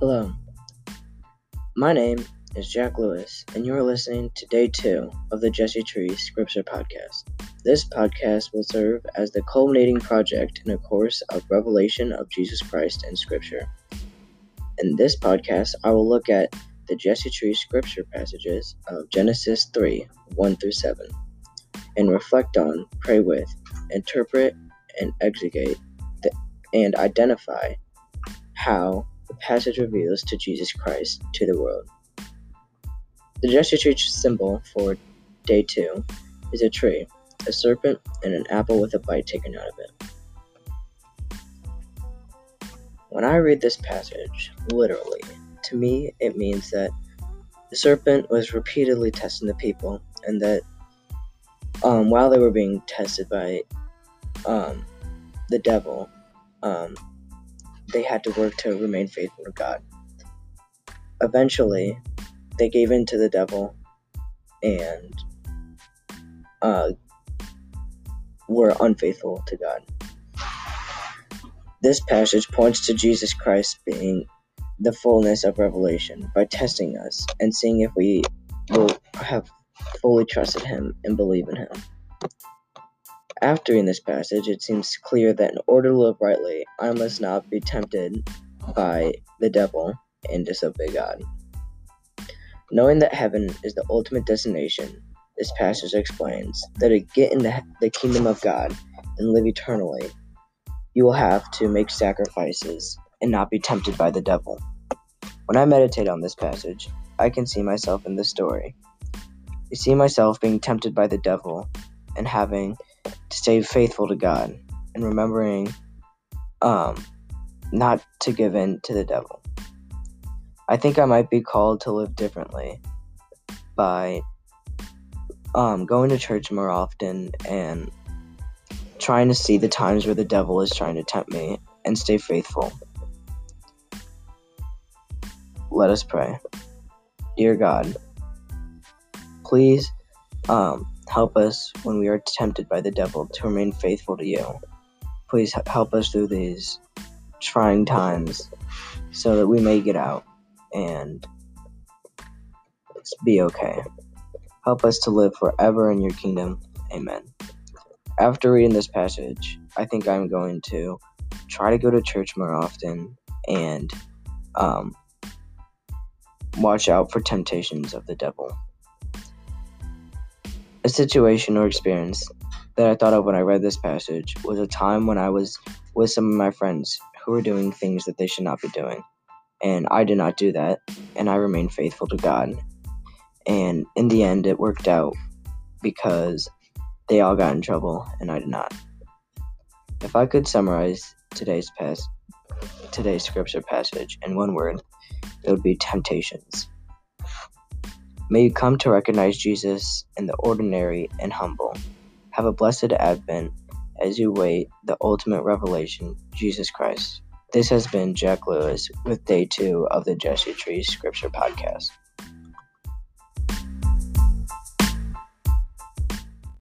Hello, my name is Jack Lewis, and you're listening to day two of the Jesse Tree Scripture Podcast. This podcast will serve as the culminating project in a course of revelation of Jesus Christ in Scripture. In this podcast, I will look at the Jesse Tree Scripture passages of Genesis 3 1 through 7 and reflect on, pray with, interpret, and exegete, the, and identify how the passage reveals to Jesus Christ to the world. The tree symbol for day two is a tree, a serpent, and an apple with a bite taken out of it. When I read this passage, literally, to me it means that the serpent was repeatedly testing the people, and that um, while they were being tested by um, the devil, um, they had to work to remain faithful to God. Eventually, they gave in to the devil and uh, were unfaithful to God. This passage points to Jesus Christ being the fullness of revelation by testing us and seeing if we will have fully trusted Him and believe in Him. After reading this passage, it seems clear that in order to live rightly, I must not be tempted by the devil and disobey God. Knowing that heaven is the ultimate destination, this passage explains that to get into the kingdom of God and live eternally, you will have to make sacrifices and not be tempted by the devil. When I meditate on this passage, I can see myself in this story. I see myself being tempted by the devil and having to stay faithful to God and remembering um, not to give in to the devil. I think I might be called to live differently by um, going to church more often and trying to see the times where the devil is trying to tempt me and stay faithful. Let us pray. Dear God, please um, help us when we are tempted by the devil to remain faithful to you. Please help us through these trying times so that we may get out and be okay. Help us to live forever in your kingdom. Amen. After reading this passage, I think I'm going to try to go to church more often and um, watch out for temptations of the devil. A situation or experience that I thought of when I read this passage was a time when I was with some of my friends who were doing things that they should not be doing. And I did not do that, and I remained faithful to God. And in the end, it worked out because they all got in trouble and I did not. If I could summarize today's today's scripture passage in one word, it would be temptations. May you come to recognize Jesus in the ordinary and humble. Have a blessed Advent as you wait the ultimate revelation, Jesus Christ. This has been Jack Lewis with day two of the Jesse Tree Scripture Podcast.